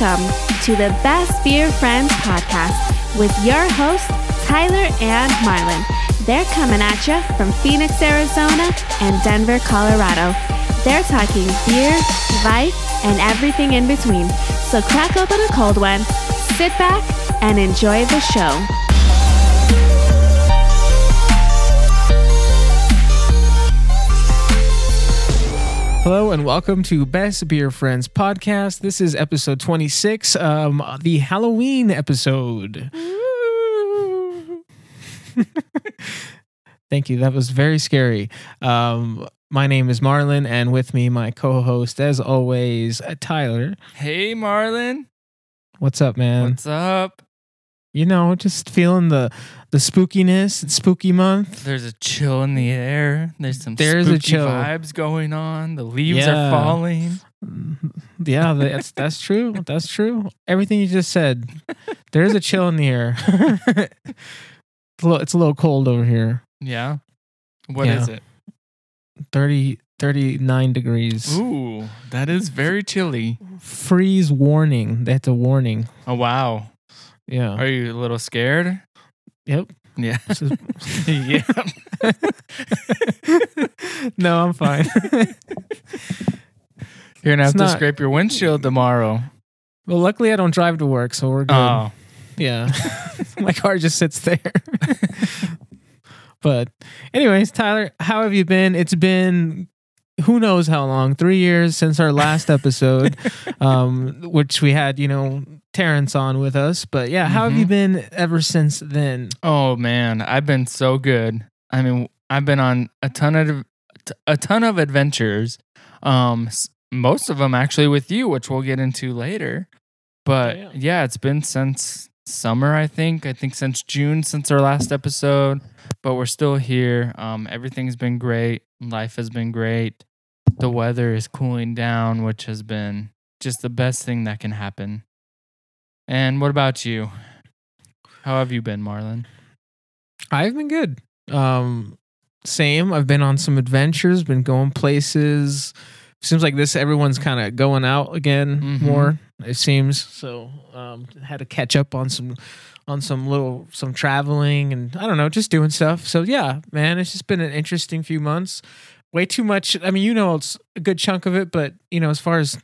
Welcome to the Best Beer Friends podcast with your hosts, Tyler and Marlon. They're coming at you from Phoenix, Arizona and Denver, Colorado. They're talking beer, life, and everything in between. So crack open a cold one, sit back, and enjoy the show. Hello and welcome to Best Beer Friends podcast. This is episode 26, um, the Halloween episode. Thank you. That was very scary. Um, my name is Marlon, and with me, my co host, as always, uh, Tyler. Hey, Marlon. What's up, man? What's up? You know, just feeling the the spookiness. It's spooky month. There's a chill in the air. There's some There's a spooky chill. vibes going on. The leaves Yeah. are falling. Mm-hmm. Yeah, that's that's true. That's true. Everything you just said. There's a chill in the air. it's, a little, it's a little cold over here. Yeah. What is Yeah. it? 30, 39 degrees. Ooh, that is very chilly. Freeze warning. That's a warning. Oh wow. Yeah. Are you a little scared? Yep. Yeah. Is- yeah. no, I'm fine. You're gonna have It's to not- scrape your windshield tomorrow. well, luckily I don't drive to work, so we're good. Oh. Yeah. My car just sits there. but, anyways, Tyler, how have you been? It's been who knows how long, three years since our last episode, um, which we had, you know, Terrence on with us. But yeah, how have you Mhm. been ever since then? Oh man, I've been so good. I mean, I've been on a ton of a ton of adventures. Um, most of them actually with you, which we'll get into later. But Damn. yeah, it's been since summer. I think. I think since June, since our last episode. But we're still here. Um, everything's been great. Life has been great. The weather is cooling down, which has been just the best thing that can happen. And what about you? How have you been, Marlon? I've been good. Um, same. I've been on some adventures, been going places. Seems like this everyone's kind of going out again Mhm. more. It seems so. Um, had to catch up on some on some little some traveling and I don't know, just doing stuff. So yeah, man, it's just been an interesting few months. Way too much. I mean, you know, it's a good chunk of it, but you know, as far as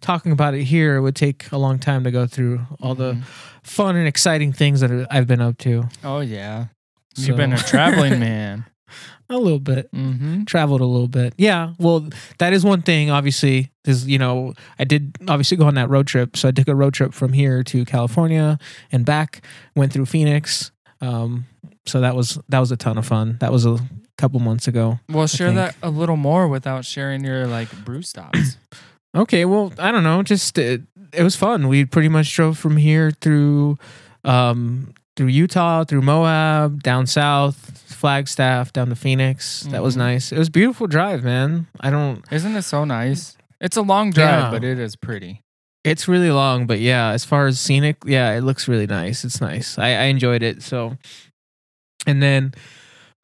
talking about it here, it would take a long time to go through all the Mhm. fun and exciting things that I've been up to. Oh yeah, So- you've been a traveling man. a little bit. Mm-hmm. traveled a little bit. Yeah. Well, that is one thing, obviously, is, you know, I did obviously go on that road trip. So I took a road trip from here to California and back, went through Phoenix. Um, so that was, that was a ton of fun. That was a couple months ago. Well, share that a little more without sharing your like brew stops. Okay. Well, I don't know. Just, it, it was fun. We pretty much drove from here through, um, through Utah, through Moab, down south, Flagstaff, down to Phoenix. That was Mhm. nice. It was a beautiful drive, man. I don't, Isn't it so nice? It's a long drive, Yeah. but it is pretty. It's really long, but yeah, as far as scenic, yeah, it looks really nice. It's nice. I, I enjoyed it. So, and then,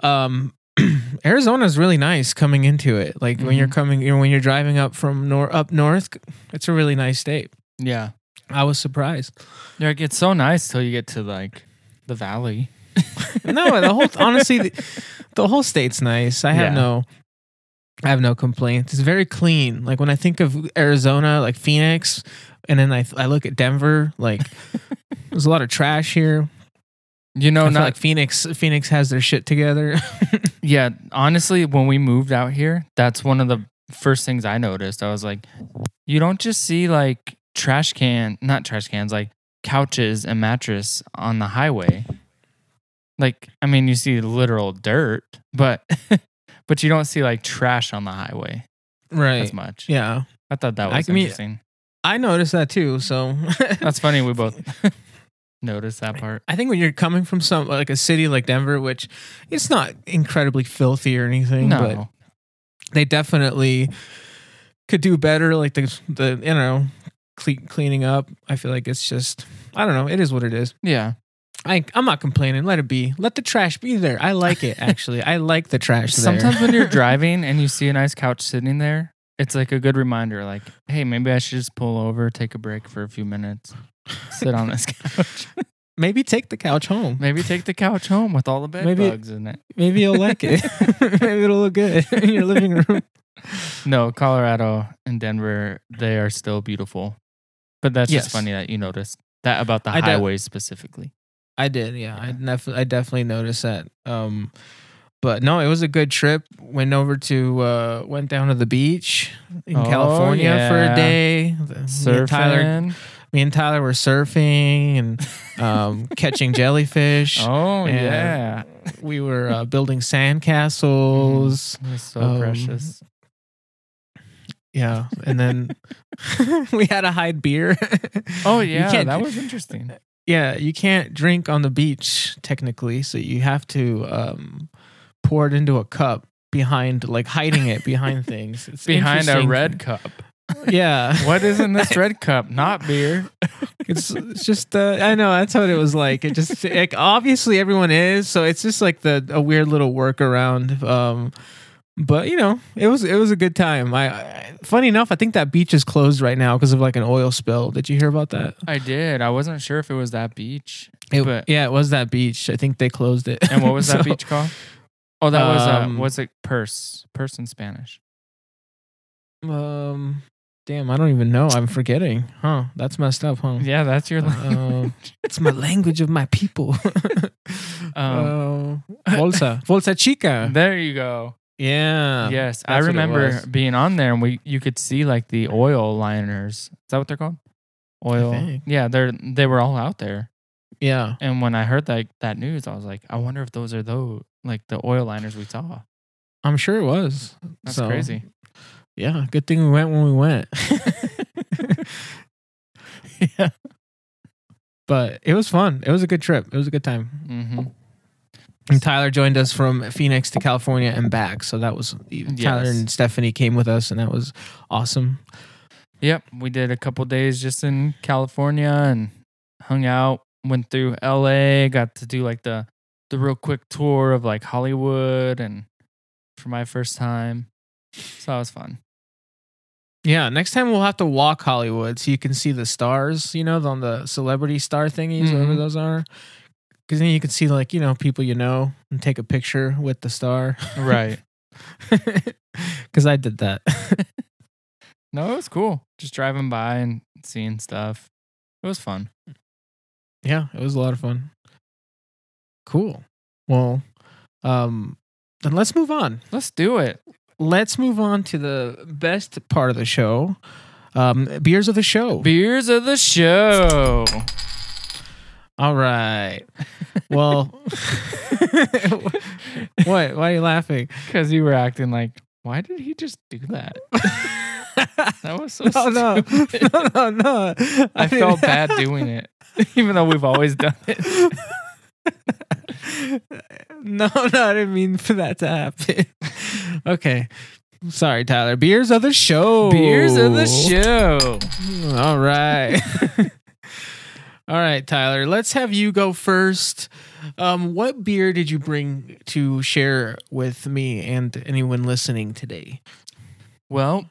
um, Arizona is really nice coming into it. Like when you're Mhm. coming, you know, when you're driving up from nor up north, it's a really nice state. Yeah, I was surprised. yeah. It gets so nice till you get to like the valley. no, the whole honestly, the, the whole state's nice. I have Yeah. no, I have no complaints. It's very clean. Like when I think of Arizona, like Phoenix, and then I I look at Denver, like there's a lot of trash here. You know, I not like Phoenix. Phoenix has their shit together. yeah. Honestly, when we moved out here, that's one of the first things I noticed. I was like, you don't just see like trash can, not trash cans, like couches and mattress on the highway. Like, I mean, you see literal dirt, but but you don't see like trash on the highway right. as much. Yeah, I thought that I was mean- interesting. I noticed that too. So That's funny. We both noticed that part. I think when you're coming from some like a city like Denver, which it's not incredibly filthy or anything, but they definitely could do better. Like the the you know cle- cleaning up. I feel like it's just I don't know. It is what it is. yeah, I I'm not complaining. Let it be. Let the trash be there. I like it actually. I like the trash. there. Sometimes when you're driving and you see a nice couch sitting there, it's like a good reminder. Like, hey, maybe I should just pull over, take a break for a few minutes, sit on this couch. Maybe take the couch home. maybe take the couch home with all the bed Maybe- bugs in it. Maybe you'll like it. Maybe it'll look good in your living room. No, Colorado and Denver, they are still beautiful. But that's Yes. just funny that you noticed that about the I de- highways specifically. I did, yeah. I def- I definitely noticed that. Um, but no, it was a good trip. Went over to uh, went down to the beach in Oh, California for a day. And Tyler, Surfing. me and Tyler were surfing and um, catching jellyfish. Oh yeah, we were uh, building sandcastles. Was so Um, precious. Yeah, and then we had to hide beer. Oh yeah, that was interesting. Yeah, you can't drink on the beach technically, so you have to um, pour it into a cup behind, like hiding it behind things. It's Behind a red cup. Yeah, What is in this red cup? Not beer. it's it's just uh, I know that's what it was like. It just like obviously everyone is, so it's just like the a weird little workaround. Um, but you know, it was it was a good time. I, I funny enough, I think that beach is closed right now because of like an oil spill. Did you hear about that? I did. I wasn't sure if it was that beach. It, But- yeah, it was that beach. I think they closed it. And what was that beach called? Oh, that was uh, Um, what's it? Purse. Purse in Spanish. Um, damn, I don't even know. I'm forgetting. Huh? That's messed up, huh? Yeah, that's your. Uh, it's my language of my people. Um, uh, bolsa, bolsa chica. there you go. Yeah. yes, I that's what it remember being on there, and we you could see like the oil liners. Is that what they're called? Oil. Yeah, they're they were all out there. Yeah. And when I heard that that news, I was like, I wonder if those are those like the oil liners we saw. I'm sure it was. That's So, crazy. Yeah. Good thing we went when we went. yeah. but it was fun. It was a good trip. It was a good time. hmm And Tyler joined us from Phoenix to California and back. So that was Tyler and Stephanie came with us, and that was awesome. Yep, we did a couple days just in California and hung out. Went through LA, got to do like the the real quick tour of like Hollywood and for my first time. So that was fun. Yeah, next time we'll have to walk Hollywood so you can see the stars, you know, on the celebrity star thingies, whatever Mhm. those are. Because then you can see, like, you know, people you know and take a picture with the star. Right. Because I did that. No, it was cool. Just driving by and seeing stuff. It was fun. Yeah, it was a lot of fun. Cool. Well, um, then let's move on. Let's do it. Let's move on to the best part of the show. Um, beers of the show. Beers of the show. All right. Well, what? Why are you laughing? Because you were acting like, why did he just do that? That was so no, no, stupid. no, no, no. I felt bad doing it, even though we've always done it. no, no, I didn't mean for that to happen. okay. Sorry, Tyler. Beers of the show. Beers of the show. All right. All right, Tyler. Let's have you go first. Um, what beer did you bring to share with me and anyone listening today? Well,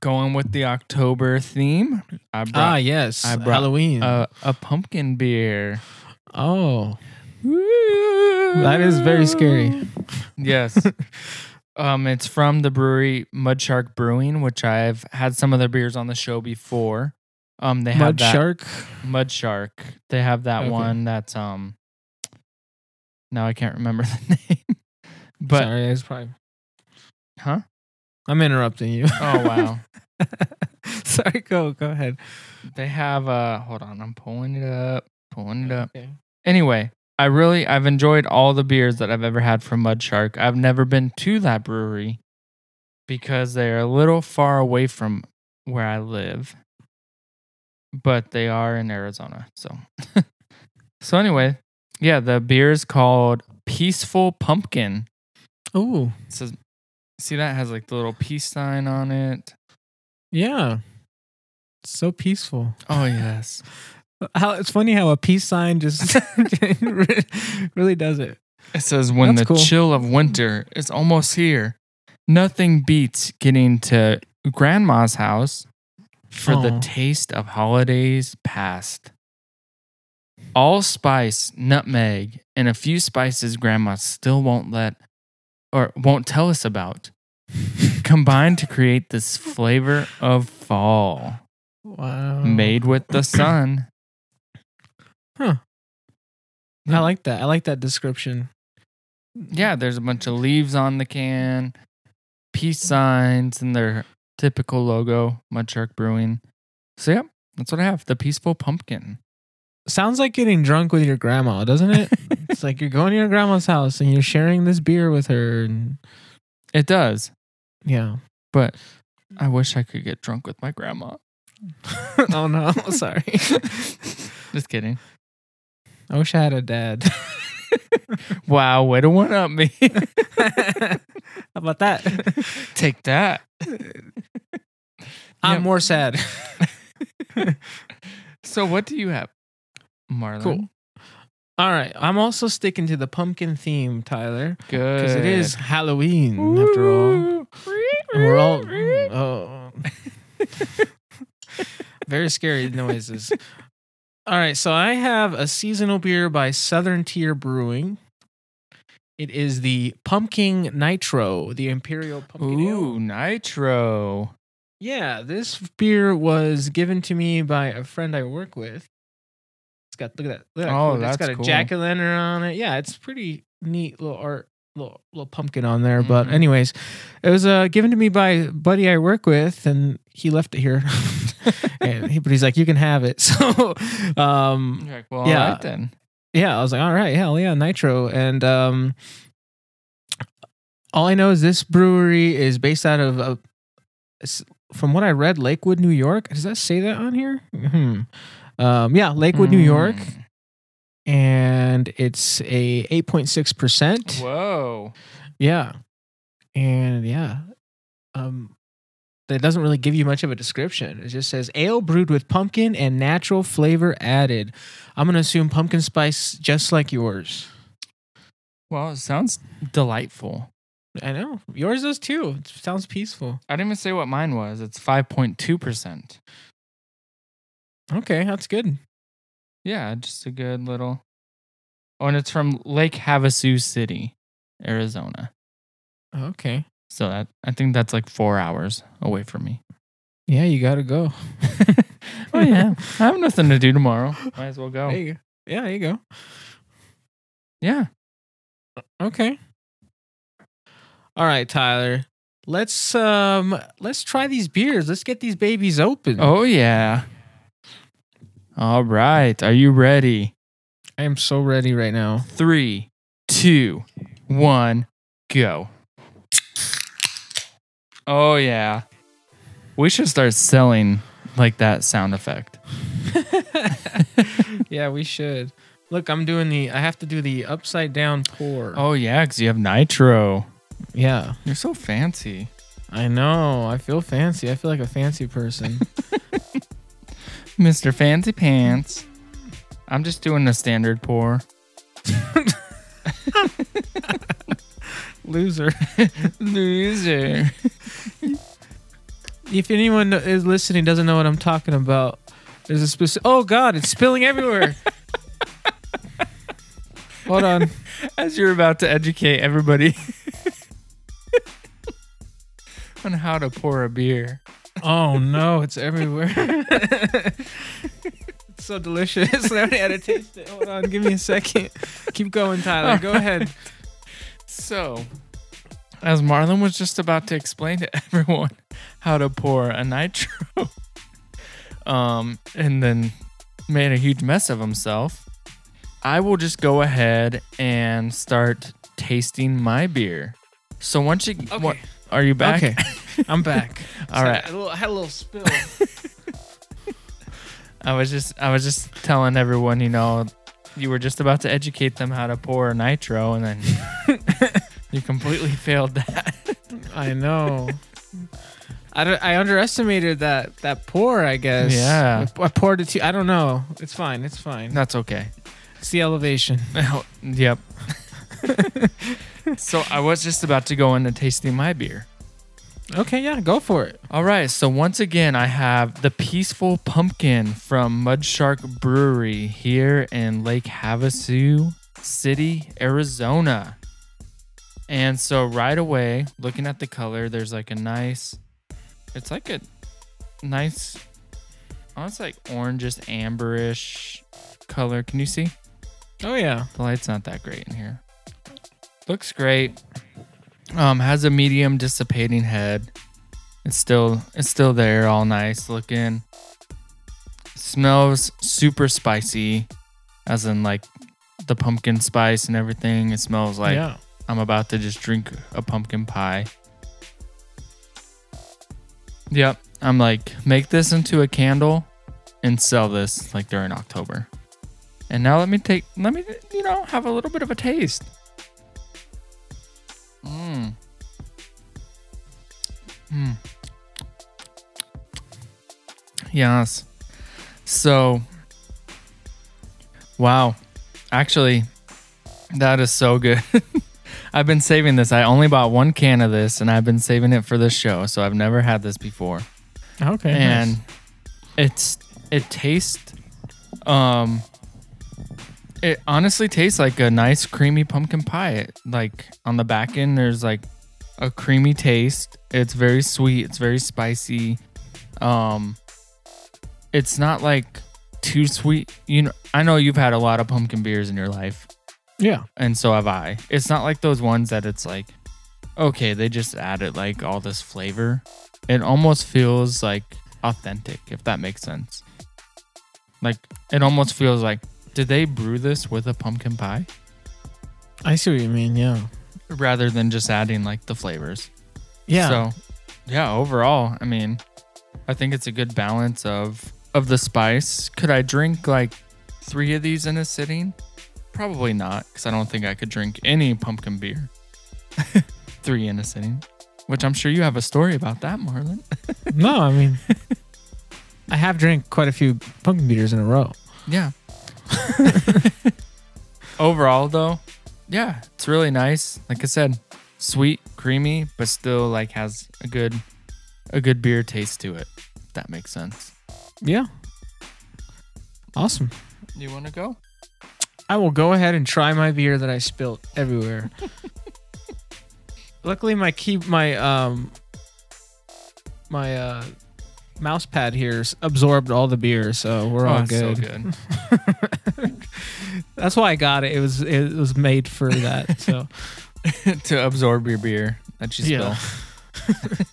going with the October theme, I Ah, brought yes. I brought, Halloween. a, a pumpkin beer. oh, that is very scary. Yes. um, it's from the brewery Mud Shark Brewing, which I've had some of their beers on the show before. Um, they have Mud that Shark. Mud Shark. They have that Okay. one that's um. Now I can't remember the name, but Sorry, it's probably. huh? I'm interrupting you. Oh wow. Sorry, go go ahead. They have uh hold on, I'm pulling it up, pulling it up. Okay. Anyway, I really I've enjoyed all the beers that I've ever had from Mud Shark. I've never been to that brewery because they're a little far away from where I live. But they are in Arizona. So So anyway, yeah, the beer is called Peaceful Pumpkin. Oh, It says see that has like the little peace sign on it. yeah. So peaceful. Oh yes. How it's funny how a peace sign just really does it. It says when That's the cool. chill of winter is almost here, nothing beats getting to grandma's house for the Oh. taste of holidays past. Allspice, nutmeg, and a few spices grandma still won't let or won't tell us about combine to create this flavor of fall Wow. made with the sun. Huh. I like that. I like that description. Yeah, there's a bunch of leaves on the can, peace signs, and their typical logo, Mud Shark Brewing. So, yep, that's what I have. The peaceful pumpkin. Sounds like getting drunk with your grandma, doesn't it? it's like you're going to your grandma's house and you're sharing this beer with her and It does, yeah. but I wish I could get drunk with my grandma. oh no, sorry. Just kidding. I wish I had a dad. Wow, way to one up me. How about that? Take that. I'm more sad. So, what do you have, Marlon? Cool. All right. I'm also sticking to the pumpkin theme, Tyler, Good. because it is Halloween after all. And we're all oh, very scary noises. All right, so I have a seasonal beer by Southern Tier Brewing. It is the Pumpkin Nitro, the Imperial Pumpkin Ale. Ooh, nitro. Yeah, this beer was given to me by a friend I work with. It's got look at that. Look at that Oh, cool- that's It's got a cool. jack o' lantern on it. Yeah, it's pretty neat little art, little little pumpkin on there. But Mhm. anyways, it was uh, given to me by a buddy I work with, and he left it here. and he, but he's like, you can have it. So, um, You're like, well, Yeah. all right then. yeah, I was like, all right, hell yeah, nitro. And um, all I know is this brewery is based out of, uh, s- from what I read, Lakewood, New York. Does that say that on here? Hmm. Um, yeah, Lakewood, New York, Mm. and it's a eight point six percent. Whoa. Yeah, and yeah, um, that doesn't really give you much of a description. It just says ale brewed with pumpkin and natural flavor added. I'm gonna assume pumpkin spice, just like yours. Well, it sounds delightful. I know yours does too. It sounds peaceful. I didn't even say what mine was. It's 5.2%. Okay, that's good. Yeah, just a good little. Oh, and it's from Lake Havasu City, Arizona. Okay, So that I think that's like four hours away from me. yeah, you gotta go. oh yeah, I have nothing to do tomorrow. Might as well There go. you go. Yeah, there you go. Yeah. Okay. All right, Tyler. Let's um let's try these beers. Let's get these babies open. Oh yeah. All right. Are you ready? I am so ready right now. Three, two, one, go. Oh yeah. We should start selling like that sound effect. yeah, we should. Look, I'm doing the I have to do the upside down pour. Oh yeah, because you have nitro. yeah. You're so fancy. I know. I feel fancy. I feel like a fancy person. Mr. Fancy Pants. I'm just doing the standard pour. Loser. Loser. If anyone is listening doesn't know what I'm talking about, there's a specific Oh god, it's spilling everywhere. Hold on. As you're about to educate everybody on how to pour a beer. Oh no, it's everywhere. it's so delicious. I already had to taste it. Hold on, give me a second. Keep going, Tyler. Go ahead. So, as Marlon was just about to explain to everyone how to pour a nitro, um, and then made a huge mess of himself, I will just go ahead and start tasting my beer. So once you, what, are you back? Okay. I'm back. All right. I, I had a little spill. I was just, I was just telling everyone, you know, you were just about to educate them how to pour nitro, and then you completely failed that. I know. I, I underestimated that that pour. I guess. Yeah. I, I poured it too. I don't know. It's fine. It's fine. That's okay. It's the elevation. yep. So I was just about to go into tasting my beer. Okay, yeah, go for it. All right, so once again, I have the Peaceful Pumpkin from Mudshark Brewery here in Lake Havasu City, Arizona. And so right away, looking at the color, there's like a nice, it's like a nice, it's like orange, just amberish color. Can you see? Oh yeah. The light's not that great in here. Looks great. Um, has a medium dissipating head. It's still it's still there, all nice looking. Smells super spicy, as in like the pumpkin spice and everything. It smells like yeah. I'm about to just drink a pumpkin pie. Yep. I'm like, make this into a candle and sell this like during October. And now let me take, let me, you know, have a little bit of a taste. Mmm. Mmm. Yes. So, wow. Actually, that is so good. I've been saving this. I only bought one can of this and I've been saving it for this show. So I've never had this before. Okay. and nice. it's it tastes um it honestly tastes like a nice creamy pumpkin pie. It- like on the back end there's like a creamy taste. It's very sweet, it's very spicy. Um it's not like too sweet. You know, I know you've had a lot of pumpkin beers in your life yeah. and so have I. It's not like those ones that it's like, okay, they just added like all this flavor. It almost feels like authentic, if that makes sense. Like it almost feels like, did they brew this with a pumpkin pie I see what you mean. Yeah. rather than just adding like the flavors? Yeah. So, yeah, overall, I mean, I think it's a good balance of of the spice. Could I drink like three of these in a sitting? Probably not, because I don't think I could drink any pumpkin beer. three in a sitting, which I'm sure you have a story about that, Marlon. no, I mean, I have drank quite a few pumpkin beers in a row. Yeah. Overall, though, yeah, it's really nice. Like I said, sweet, creamy, but still like has a good, a good beer taste to it. If that makes sense. Yeah. Awesome. You want to go? I will go ahead and try my beer that I spilt everywhere. Luckily, my key, my um, my uh, mouse pad here absorbed all the beer, so we're all Oh, so good. good. That's why I got it. It was it was made for that. So to absorb your beer that you spill.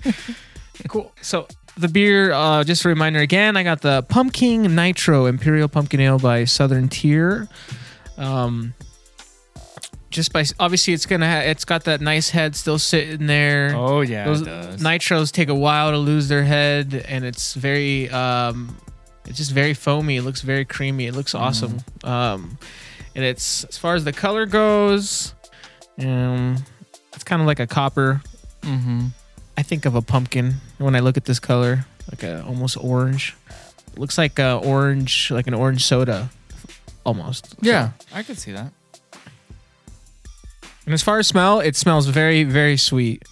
Yeah. cool. So the beer, uh, just a reminder again, I got the Pumpkin Nitro Imperial Pumpkin Ale by Southern Tier. Um, just by obviously it's gonna ha- it's got that nice head still sitting there. Oh yeah, Those it does. nitros take a while to lose their head, and it's very um, it's just very foamy. It looks very creamy. It looks awesome. Um, and it's as far as the color goes, um, it's kind of like a copper. mm-hmm. I think of a pumpkin when I look at this color, like a almost orange. It looks like a orange, like an orange soda, almost. Yeah, I could see that. And as far as smell, it smells very, very sweet.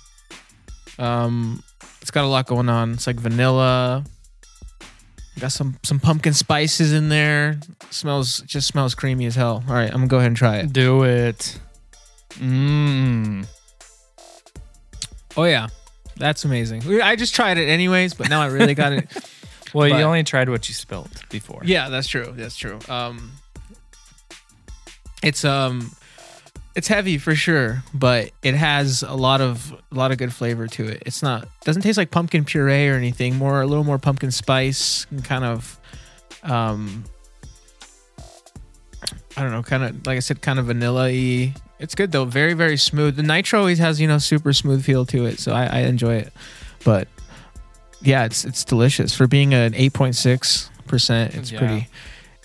Um, it's got a lot going on. It's like vanilla. Got some some pumpkin spices in there. smells just smells creamy as hell. All right, I'm gonna go ahead and try it. Do it. Mmm. Oh yeah, that's amazing. I just tried it anyways, but now I really got it. Well, But- you only tried what you spilled before. Yeah, that's true. That's true. Um, it's um, it's heavy for sure, but it has a lot of a lot of good flavor to it. It's not doesn't taste like pumpkin puree or anything. More a little more pumpkin spice and kind of, um, I don't know, kind of like I said, kind of vanilla y. It's good though. Very very smooth. The nitro always has you know super smooth feel to it, so I, I enjoy it. But yeah, it's it's delicious for being an eight point six percent. It's Yeah. pretty.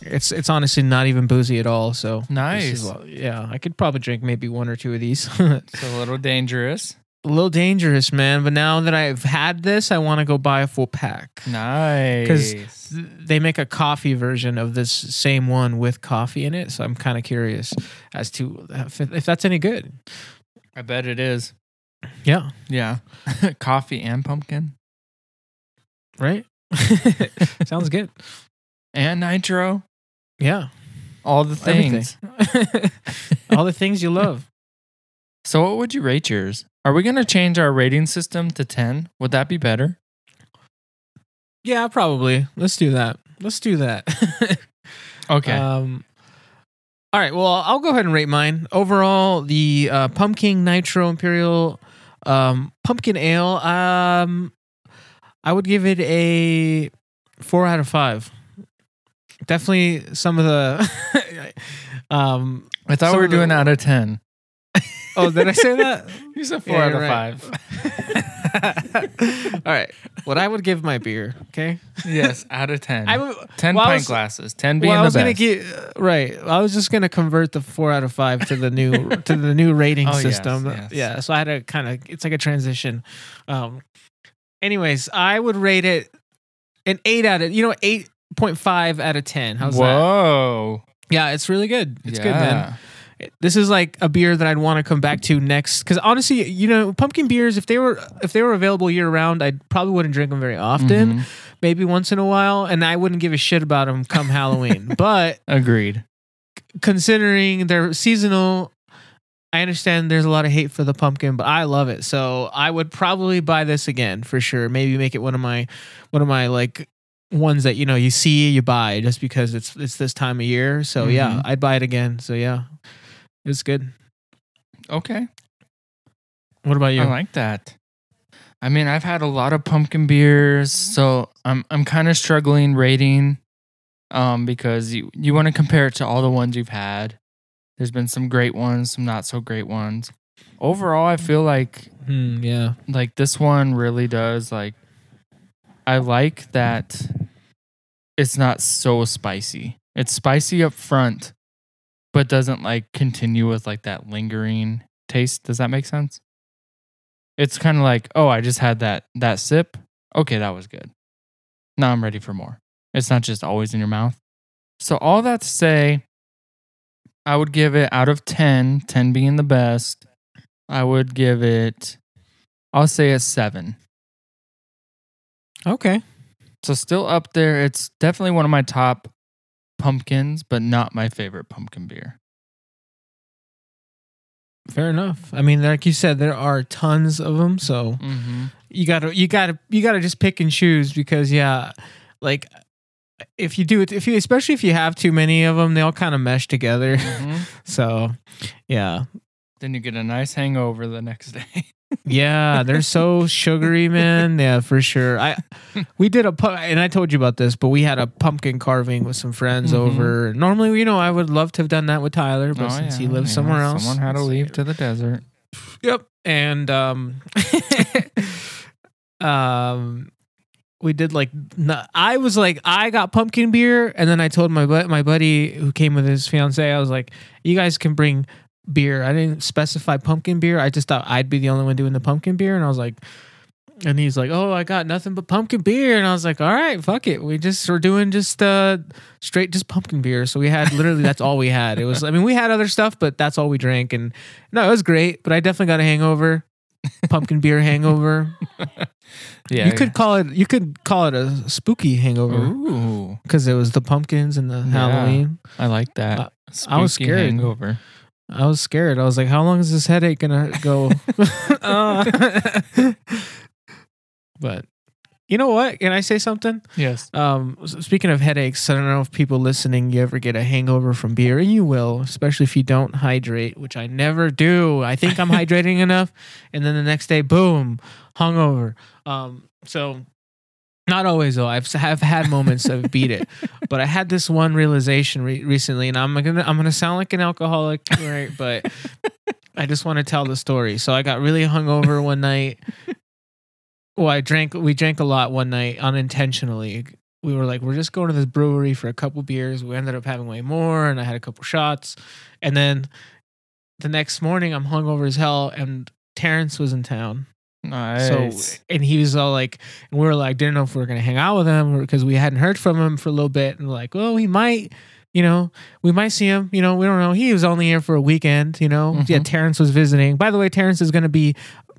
It's it's honestly not even boozy at all. So Nice. is yeah, I could probably drink maybe one or two of these. It's a little dangerous. a little dangerous, man. But now that I've had this, I want to go buy a full pack. Nice. Th- They make a coffee version of this same one with coffee in it, so I'm kind of curious as to if, if that's any good. I bet it is. Yeah. Yeah. Coffee and pumpkin Right. Sounds good. and nitro. Yeah. All the things. All the things you love. So, what would you rate yours? Are we going to change our rating system to 10? Would that be better? Yeah, probably. Let's do that. Let's do that. Okay. Um, all right. Well, I'll go ahead and rate mine. Overall, the uh, pumpkin nitro imperial um, pumpkin ale. Um, I would give it a four out of five. Definitely some of the. um, I thought we were of the- doing out of 10. oh, did I say that? You said Yeah, out of right. all right. What I would give my beer. Okay. yes, out of 10. I would, 10 well, pint was- glasses. 10 being well, I the was best. gonna get right. I was just gonna convert the four out of five to the new to the new rating Oh, yes, system. yes. Yeah, so I had to kind of. It's like a transition. Um. Anyways, I would rate it an eight out of you know eight point five out of ten. How's that? Whoa. Yeah, it's really good. It's good, man. This is like a beer that I'd want to come back to next. Because honestly, you know, pumpkin beers if they were if they were available year round, I probably wouldn't drink them very often. Mhm. Maybe once in a while, and I wouldn't give a shit about them come Halloween. but Agreed. considering they're seasonal, I understand there's a lot of hate for the pumpkin, but I love it. So I would probably buy this again for sure. Maybe make it one of my one of my like ones that you know you see you buy just because it's it's this time of year. So yeah, Mhm. I'd buy it again. So yeah, it's good. Okay. What about you? I like that. I mean, I've had a lot of pumpkin beers, so I'm I'm kind of struggling rating um because you you want to compare it to all the ones you've had. There's been some great ones, some not so great ones. Overall, I feel like Hmm, yeah. like this one really does like I like that it's not so spicy. It's spicy up front, but doesn't like continue with like that lingering taste. Does that make sense? It's kind of like, oh, I just had that that sip. Okay, that was good. Now I'm ready for more. It's not just always in your mouth. So all that to say, I would give it out of 10, 10 being the best. I would give it I'll say a 7. Okay. So still up there. It's definitely one of my top pumpkins, but not my favorite pumpkin beer. Fair enough. I mean, like you said, there are tons of them, so Mm-hmm. you gotta you gotta you gotta just pick and choose because yeah, like if you do it, if you especially if you have too many of them, they all kind of mesh together. So yeah, Then you get a nice hangover the next day. Yeah, they're so sugary, man. Yeah, for sure. I we did a and I told you about this, but we had a pumpkin carving with some friends Mhm. over. Normally, you know, I would love to have done that with Tyler, but Oh, since he lives yeah. somewhere else, Someone had to leave to the desert. Yep. And um um we did like I was like I got pumpkin beer and then I told my bu- my buddy who came with his fiance I was like you guys can bring beer. I didn't specify pumpkin beer. I just thought I'd be the only one doing the pumpkin beer and I was like and he's like, "Oh, I got nothing but pumpkin beer." And I was like, "All right, fuck it. We just we're doing just uh straight just pumpkin beer." So we had literally that's all we had. It was I mean, we had other stuff, but that's all we drank and no, it was great, but I definitely got a hangover. Pumpkin beer hangover. Yeah. you could call it you could call it a spooky hangover Ooh, because it was the pumpkins and the Halloween. I like that. Uh, I was Spooky scared. Hangover. I was scared. I was like, how long is this headache gonna go? Uh, but you know what? Can I say something? Yes. Um, speaking of headaches, I don't know if people listening, you ever get a hangover from beer, and you will, especially if you don't hydrate, which I never do. I think I'm hydrating enough, and then the next day, boom, hungover. Um, so not always though. I've have had moments of beat it, but I had this one realization re- recently, and I'm gonna I'm gonna sound like an alcoholic, right? But I just want to tell the story. So I got really hungover one night. Well, I drank. We drank a lot one night unintentionally. We were like, we're just going to this brewery for a couple beers. We ended up having way more, and I had a couple shots. And then the next morning, I'm hungover as hell, and Terrence was in town. Nice. So, and he was all like, and we were like, didn't know if we were gonna hang out with him because we hadn't heard from him for a little bit, and like, well, he might, you know, we might see him. You know, we don't know. He was only here for a weekend. You know, yeah. Mhm. Terrence was visiting. By the way, Terrence is gonna be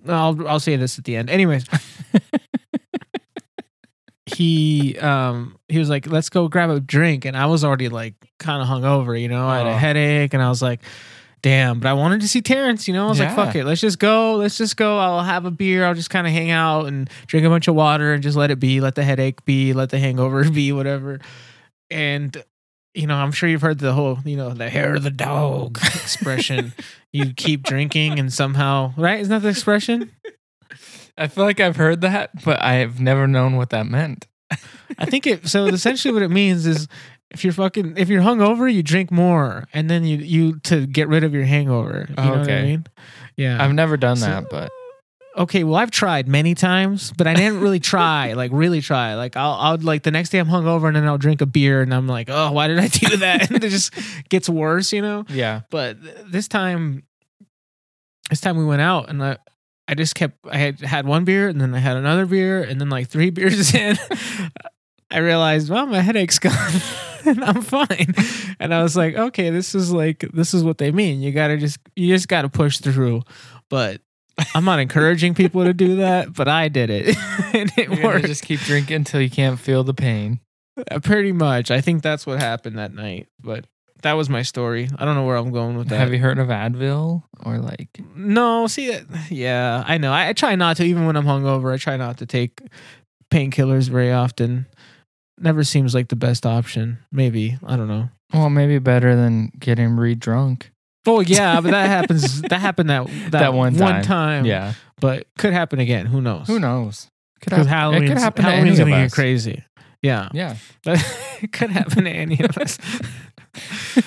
I'll I'll say this at the end. Anyways, he um he was like, "Let's go grab a drink," and I was already like kind of hungover. You know, I had a Oh. headache, and I was like. Damn, but I wanted to see Terrence, you know? I was like, fuck it. Let's just go. Let's just go. I'll have a beer. I'll just kind of hang out and drink a bunch of water and just let it be. Let the headache be. Let the hangover be, whatever. And, you know, I'm sure you've heard the whole, you know, the hair of the dog expression. you keep drinking and somehow, right? Isn't that the expression? I feel like I've heard that, but I have never known what that meant. I think it. So essentially, what it means is, if you're fucking, if you're hungover, you drink more, and then you you to get rid of your hangover. You know what I Okay. mean? Yeah. I've never done So- that, but okay. Well, I've tried many times, but I didn't really try. Like really try. Like I'll I'll like the next day I'm hungover, and then I'll drink a beer, and I'm like, oh, why did I do that? and it just gets worse, you know. yeah. But th- this time, this time we went out, and I, I just kept. I had had one beer, and then I had another beer, and then like three beers in, I realized, well, my headache's gone, and I'm fine. And I was like, okay, this is like this is what they mean. You gotta just you just gotta push through. But I'm not encouraging people to do that, but I did it, and it You're worked. just keep drinking until you can't feel the pain. Uh, Pretty much, I think that's what happened that night. But that was my story. I don't know where I'm going with that. Have you heard of Advil or like? No, see, uh, yeah, I know. I, I try not to, even when I'm hungover. I try not to take painkillers very often. Never seems like the best option. Maybe I don't know. Well, maybe better than getting re-drunk. Oh yeah, but that happens. That happened that that, That one one time. time. Yeah. but could happen again. Who knows? Who knows? Could Because hap- Halloween, it could happen to Halloween's any of gonna get us. crazy. Yeah, Yeah. it could happen to any of us.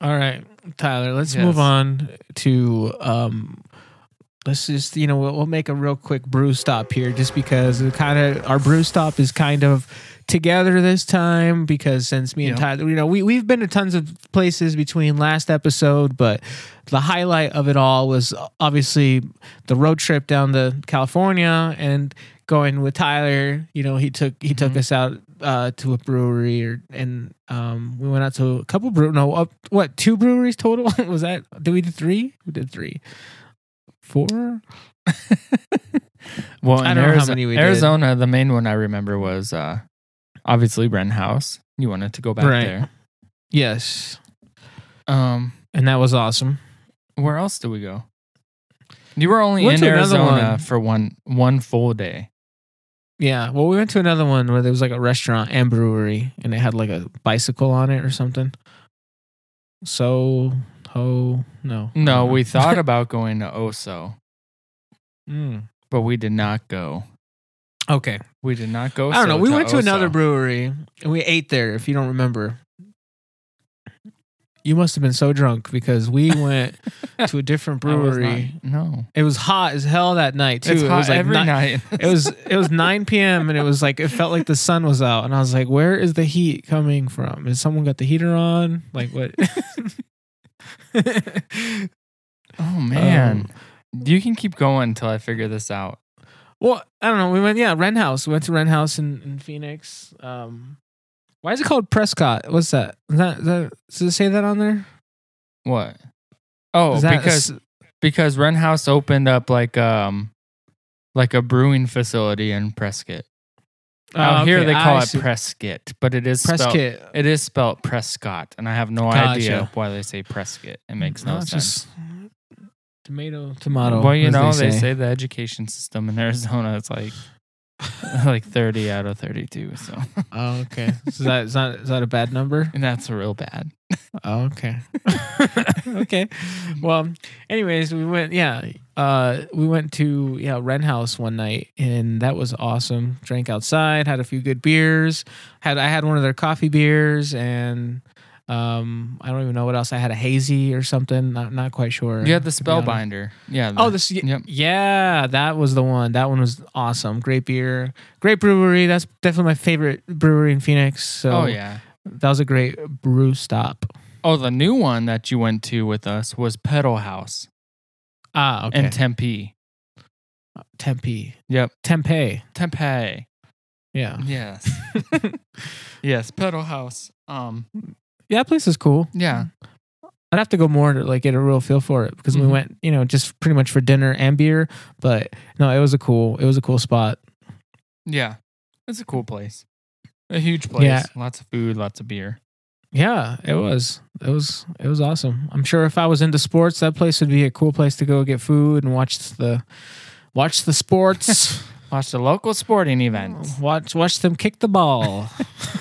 All right, Tyler. Let's Yes. move on to um. Let's just you know we'll, we'll make a real quick brew stop here, just because kind of our brew stop is kind of together this time because since me and. Tyler, you know, we we've been to tons of places between last episode, but the highlight of it all was obviously the road trip down to California and going with Tyler. You know, he took he took Mhm. us out uh, to a brewery, or, and um, we went out to a couple brew. No, up what two breweries total was that? Did we do three? We did three, four. Well, I don't know how many we did. Arizona, the main one I remember was uh, obviously Wren House. You wanted to go back Right. there. Yes, Um, and that was awesome. where else did we go? You were only Went in Arizona one. for one one full day. Yeah, well, we went to another one where there was like a restaurant and brewery, and it had like a bicycle on it or something. So, ho, no, No, we thought about going to Oso, Mm. but we did not go. Okay, We did not go. I don't know. We went to another brewery and we ate there. If you don't remember, you must have been so drunk because we went to a different was not- brewery. No, It was hot as hell that night too. it's it was like every ni- night. It was it was 9 p.m. and it was like it felt like the sun was out and I was like, where is the heat coming from? Is someone got the heater on? Like what? oh man, Um, you can keep going until I figure this out. well, I don't know. We went yeah, Wren House. We went to Wren House in, in Phoenix. Um, why is it called Prescott? What's that? Is that, is that does it say that on there? What? Oh, that because because Ren House opened up like um like a brewing facility in Prescott. Oh, Out here they call I it see. Prescott, but it is spelled Prescott. it is spelled Prescott, and I have no Gotcha. idea why they say Prescott. It makes no, it's sense. just tomato, tomato. well, you know, they say. the education system in Arizona it's like like thirty out of thirty-two, so Oh, okay. Is that is that is that a bad number? and that's a real bad. Oh, okay. okay. Well, anyways, we went. Yeah, uh, we went to yeah Wren House one night, and that was awesome. Drank outside, had a few good beers. Had I had one of their coffee beers, and um, I don't even know what else. I had a hazy or something. Not not quite sure. You had the to be honest. spellbinder, yeah. Oh, this Yep. yeah, that was the one. That one was awesome. Great beer, great brewery. That's definitely my favorite brewery in Phoenix. So oh yeah. that was a great brew stop. Oh, the new one that you went to with us was Pedal Haus Ah, okay. in Tempe. Tempe, Yep, Tempe. Tempe. Yeah, Yes. yes, Pedal Haus. Um, yeah. That place is cool. yeah. I'd have to go more to like get a real feel for it because we Mhm. went, you know, just pretty much for dinner and beer. But no, it was a cool, it was a cool spot. Yeah, it's a cool place. A huge place. Yeah. Lots of food, lots of beer. Yeah, it was. It was. It was awesome. I'm sure if I was into sports, that place would be a cool place to go get food and watch the watch the sports. Watch the local sporting events. watch watch them kick the ball.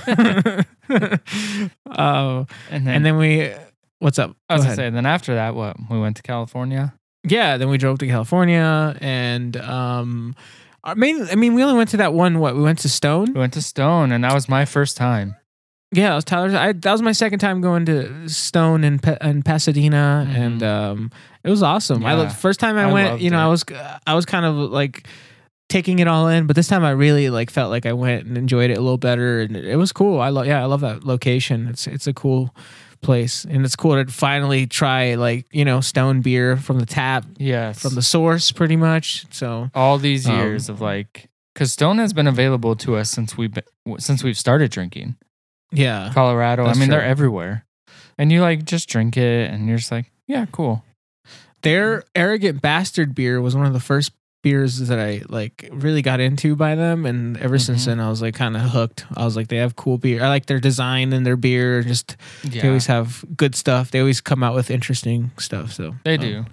uh, And then, and then we, what's up? I was Go gonna say, then after that, what? We went to California. Yeah, then we drove to California, and um, our main. I mean, we only went to that one. What we went to Stone. We went to Stone, and that was my first time. Yeah, it was Tyler's. I, that was my second time going to Stone in, Pa- in Pasadena, Mhm. and um, it was awesome. I Yeah. first time I, I went, you know, it. I was I was kind of like taking it all in, but this time I really like felt like I went and enjoyed it a little better, and it was cool. I love, yeah, I love that location. It's it's a cool place, and it's cool to finally try like you know Stone beer from the tap, Yes. from the source, pretty much. So all these Um, years of like, because Stone has been available to us since we've been, since we've started drinking. Yeah, Colorado. That's I mean, they're true. everywhere, and you like just drink it, and you're just like, yeah, cool. their arrogant bastard beer was one of the first beers that I like really got into by them and ever since Mhm. then I was like kind of hooked. I was like they have cool beer. I like their design and their beer just Yeah, they always have good stuff. They always come out with interesting stuff so They um, do.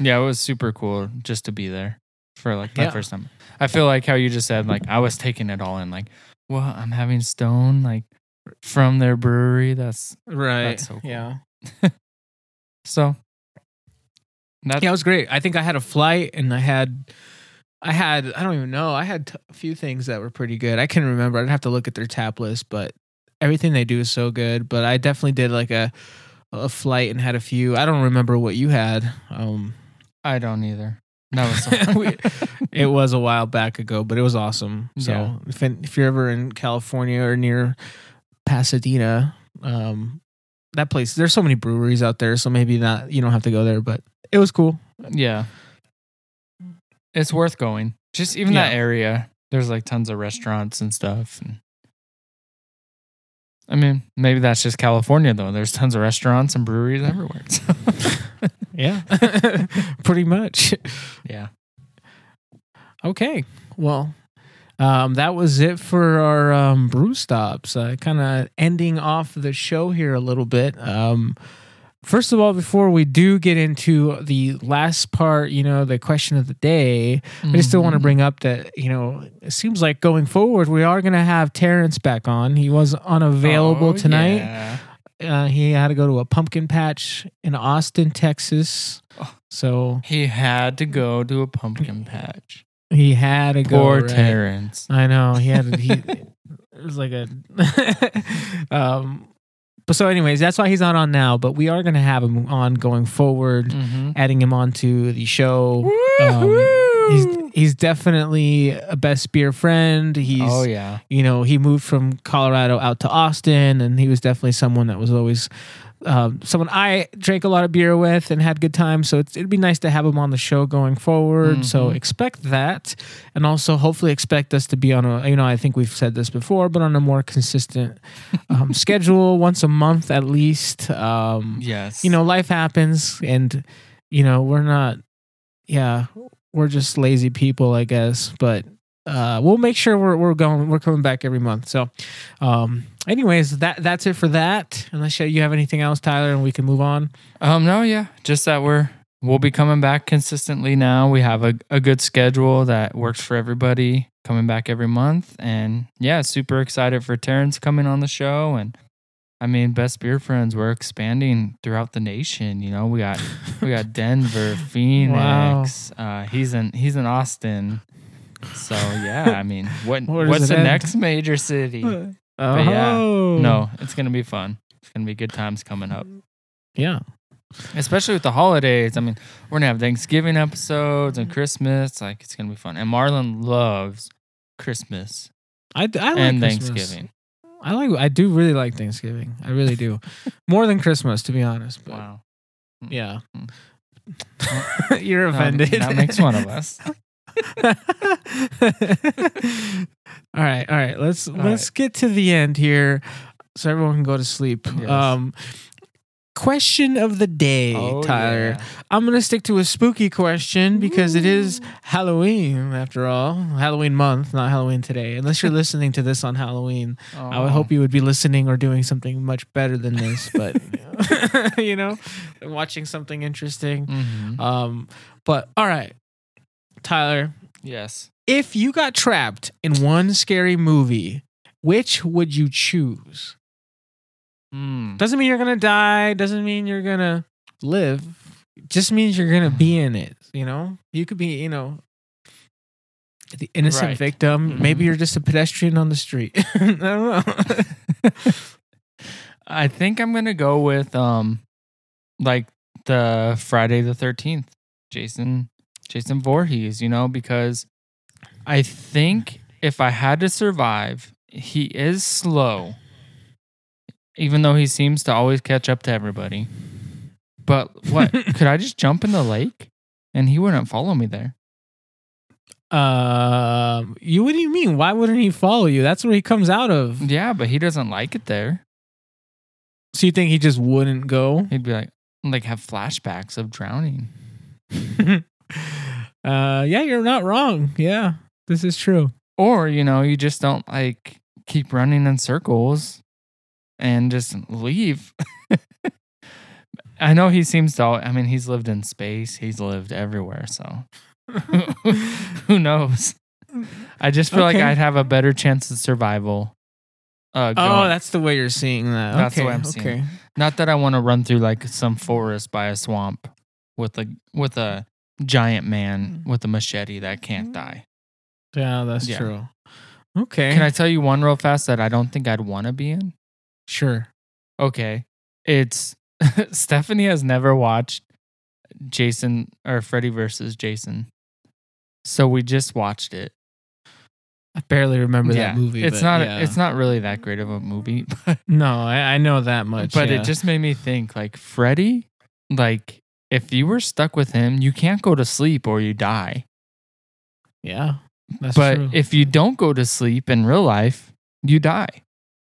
Yeah, it was super cool just to be there for like my Yeah. first time. I feel like how you just said, like I was taking it all in. Like, well, I'm having Stone like from their brewery. That's Right. That's so cool. Yeah. so. That, Yeah, it was great. I think I had a flight and I had I had I don't even know. I had t- a few things that were pretty good. I can remember. I'd have to look at their tap list, but everything they do is so good. But I definitely did like a a flight and had a few. I don't remember what you had. Um I don't either. That was We- it was a while back ago, but it was awesome. So Yeah. if if you're ever in California or near Pasadena, um that place there's so many breweries out there, so maybe not you don't have to go there, but it was cool. yeah. It's worth going. Just even that area. There's like tons of restaurants and stuff. And I mean, maybe that's just California though. There's tons of restaurants and breweries everywhere. So. Yeah. Pretty much. yeah. Okay. Well, um, that was it for our um, brew stops. Uh, kind of ending off the show here a little bit. Um, first of all, before we do get into the last part, you know, the question of the day, I just still want to Mhm. bring up that, you know, it seems like going forward, we are going to have Terrence back on. He was unavailable Oh, tonight. yeah. Uh, he had to go to a pumpkin patch in Austin, Texas. Oh. So He had to go to a pumpkin patch. He had to go. Poor right? Terrence. I know he had. He it was like a. um, but so, anyways, that's why he's not on now. But we are going to have him on going forward, Mm-hmm. adding him onto the show. Um, he's he's definitely a best beer friend. He's oh yeah. you know he moved from Colorado out to Austin, and he was definitely someone that was always. Um, someone I drank a lot of beer with and had good times, so it's, it'd be nice to have him on the show going forward. So Mhm. expect that, and also hopefully expect us to be on a. You know, I think we've said this before, but on a more consistent um, schedule, once a month at least. Um, Yes. you know, life happens, and you know we're not. Yeah, we're just lazy people, I guess. But uh, we'll make sure we're we're going. We're coming back every month. So, um, anyways, that that's it for that. Unless you have anything else, Tyler, and we can move on. Um. No. Yeah. Just that we're we'll be coming back consistently now. We have a a good schedule that works for everybody. Coming back every month, and yeah, super excited for Terrence coming on the show. And I mean, best beer friends, we're expanding throughout the nation. You know, we got we got Denver, Phoenix. Uh, he's in he's in Austin. So yeah, I mean, what Where what's the end? next major city? Uh, oh yeah, No, it's gonna be fun. It's gonna be good times coming up, yeah, especially with the holidays. I mean, we're gonna have Thanksgiving episodes and mm-hmm. Christmas. Like it's gonna be fun. And Marlon loves Christmas I, I like and Christmas. Thanksgiving. I like. I do really like Thanksgiving. I really do, more than Christmas, to be honest. But Wow, mm. yeah, Mm. you're That- offended. That, makes one of us. All right, all right. Let's All let's get to the end here, so everyone can go to sleep. Yes. Um, question of the day, Oh, Tyler. yeah. I'm gonna stick to a spooky question because it is Halloween after all. Halloween month, not Halloween today. Unless you're listening to this on Halloween, I would Oh. hope you would be listening or doing something much better than this. But you know, watching something interesting. Mhm. Um, but all right, Tyler, Yes. if you got trapped in one scary movie, which would you choose? Mm. Doesn't mean you're gonna die. Doesn't mean you're gonna live. Just means you're gonna be in it. You know, you could be, you know, the innocent Right. victim. Maybe Mhm. you're just a pedestrian on the street. I don't know. I think I'm gonna go with um, like the Friday the Thirteenth, Jason, Jason Voorhees. You know, because I think if I had to survive, he is slow, even though he seems to always catch up to everybody. But what could I just jump in the lake and he wouldn't follow me there? Um, you. What do you mean? Why wouldn't he follow you? That's where he comes out of. Yeah, but he doesn't like it there. So you think he just wouldn't go? He'd be like, like have flashbacks of drowning. uh, yeah, you're not wrong. Yeah, this is true. Or, you know, you just don't like keep running in circles and just leave. I know he seems to, I mean, he's lived in space, he's lived everywhere. So who knows? I just feel like I'd have a better chance of survival. Uh, Oh, that's the way you're seeing that. That's the way I'm seeing okay. not that I want to run through like some forest by a swamp with a with a giant man mm. with a machete that can't mm-hmm. die. Yeah, that's Yeah. true. Okay. Can I tell you one real fast that I don't think I'd want to be in? Sure. Okay. It's Stephanie has never watched Jason or Freddy versus Jason. So we just watched it. I barely remember yeah. that movie. It's but not yeah. it's not really that great of a movie, but, No, I, I know that much. but yeah. it just made me think like Freddy, like if you were stuck with him, you can't go to sleep or you die. yeah. That's but true. if you don't go to sleep in real life, you die.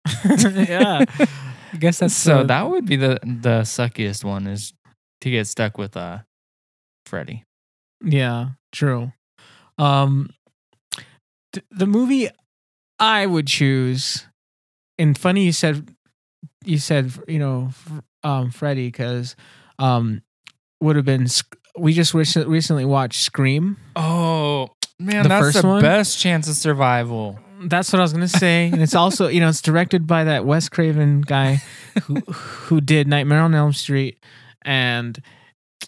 yeah, I guess that's so that would be the the suckiest one is to get stuck with uh Freddy. Yeah, true. Um, th- the movie I would choose, and funny you said, you said you know, um, Freddy because um, would have been. We just rec- recently watched Scream. Oh man, The that's the one? best chance of survival. That's what I was gonna say, and it's also you know it's directed by that Wes Craven guy who who did Nightmare on Elm Street, and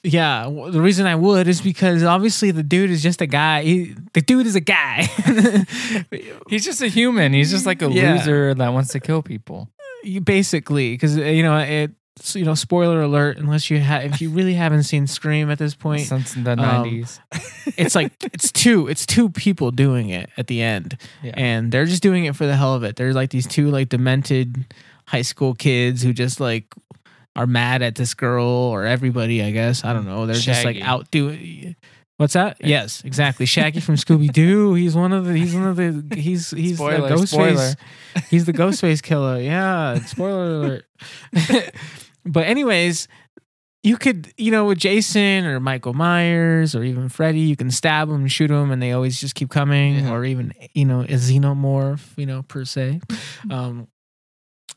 yeah, the reason I would is because obviously the dude is just a guy. He, the dude is a guy. He's just a human. He's just like a Yeah. loser that wants to kill people. You basically because uh, you know it. You know, spoiler alert. Unless you have, if you really haven't seen Scream at this point, Since the um, nineties. it's like it's two. It's two people doing it at the end. yeah. and they're just doing it for the hell of it. They're like these two like demented high school kids who just like are mad at this girl or everybody. I guess I don't know. They're just like Shaggy. out doing. What's that? Yes, exactly. Shaggy from Scooby Doo. He's one of the. He's one of the. He's he's Spoiler, the Ghostface. He's the Ghostface killer. Yeah. Spoiler alert. but anyways, you could, you know, with Jason or Michael Myers or even Freddy, you can stab them shoot them, and they always just keep coming. Yeah. Or even, you know, a xenomorph, you know, per se. Um,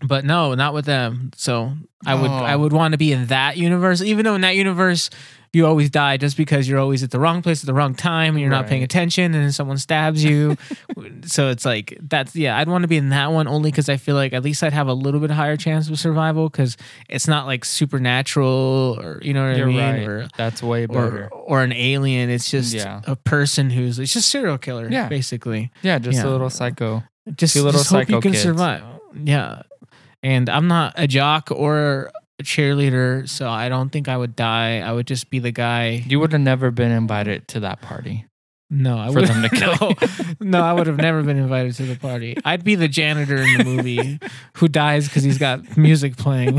but no, not with them. So I would, Oh. I would want to be in that universe, even though in that universe. You always die just because you're always at the wrong place at the wrong time and you're not paying attention and then someone stabs you. so it's like that's yeah, I'd want to be in that one only because I feel like at least I'd have a little bit higher chance of survival because it's not like supernatural or you know what You're I mean right. or That's way better. or an alien. It's just Yeah. a person who's it's just serial killer. Yeah. basically. yeah, just yeah. a little psycho. Just, Two little just hope you psycho can kids. survive. Yeah, and I'm not a jock or a cheerleader, so I don't think I would die. I would just be the guy. You would have never been invited to that party. No, I for would them to kill no, no, I would have never been invited to the party. I'd be the janitor in the movie who dies because he's got music playing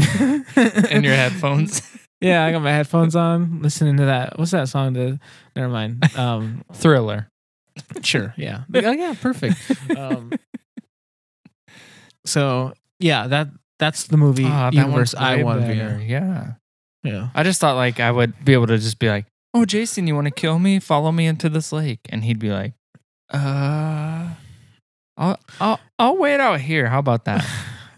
in your headphones. Yeah, I got my headphones on, listening to that. What's that song? To never mind. Um, Thriller. sure, yeah, oh, yeah, perfect. Um, so yeah, that That's the movie Ah, that universe one's I way want to be better. in. Yeah. Yeah. I just thought like I would be able to just be like, "Oh, Jason, you want to kill me? Follow me into this lake," and he'd be like, "Uh, I'll I'll I'll wait out here. How about that?"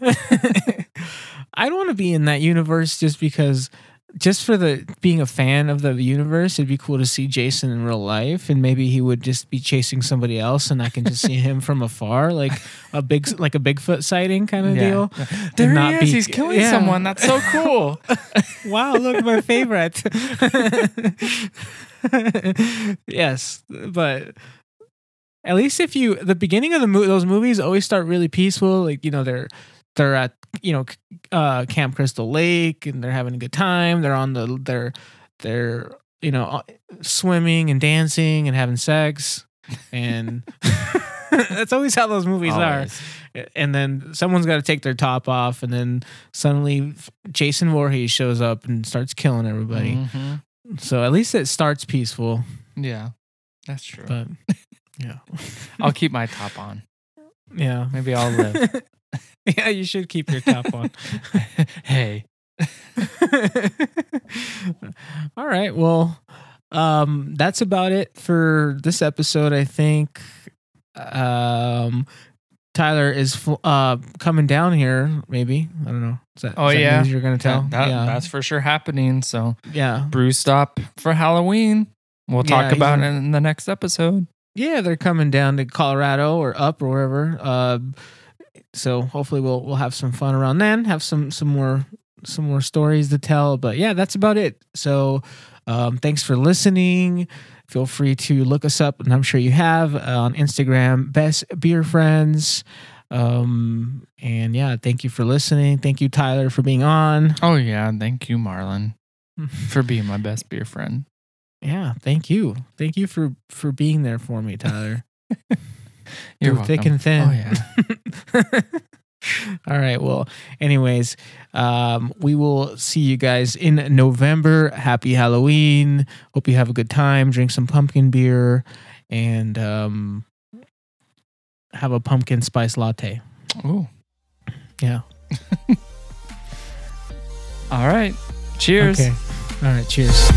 I don't want to be in that universe just because, just for the being a fan of the universe, it'd be cool to see Jason in real life, and maybe he would just be chasing somebody else, and I can just see him from afar, like a big, like a Bigfoot sighting kind of Yeah. deal. There not he is. be- He's killing yeah. someone. That's so cool. wow, look, my favorite. yes, but at least if you the beginning of the mo- those movies always start really peaceful, like you know they're they're at you know uh, Camp Crystal Lake and they're having a good time. They're on the they're they're you know uh, swimming and dancing and having sex and. That's always how those movies Always. are and then someone's got to take their top off, and then suddenly Jason Voorhees shows up and starts killing everybody. Mhm. So at least it starts peaceful, Yeah, that's true. but yeah, I'll keep my top on. yeah, Maybe I'll live. yeah, you should keep your top on. hey, All right, well, um, that's about it for this episode. I think. Um, Tyler is fl- uh coming down here. Maybe I don't know. That, Oh, yeah. you're gonna tell? that- that- yeah, that's for sure happening. So yeah. brew stop for Halloween. We'll Yeah, talk about it in the next episode. Yeah, they're coming down to Colorado or up or wherever. Uh, so hopefully we'll we'll have some fun around then. Have some some more some more stories to tell. But yeah, that's about it. So um, thanks for listening. Feel free to look us up, and I'm sure you have uh, on Instagram, Best Beer Friends. Um, and yeah, thank you for listening. Thank you, Tyler, for being on. Oh yeah, thank you, Marlon, for being my best beer friend. Yeah, thank you. Thank you for for being there for me, Tyler. You're Through thick and thin. Oh yeah. All right. Well, anyways, um, we will see you guys in November. Happy Halloween. Hope you have a good time. Drink some pumpkin beer and um, have a pumpkin spice latte. Oh. Yeah. All right. Cheers. Okay. All right. Cheers.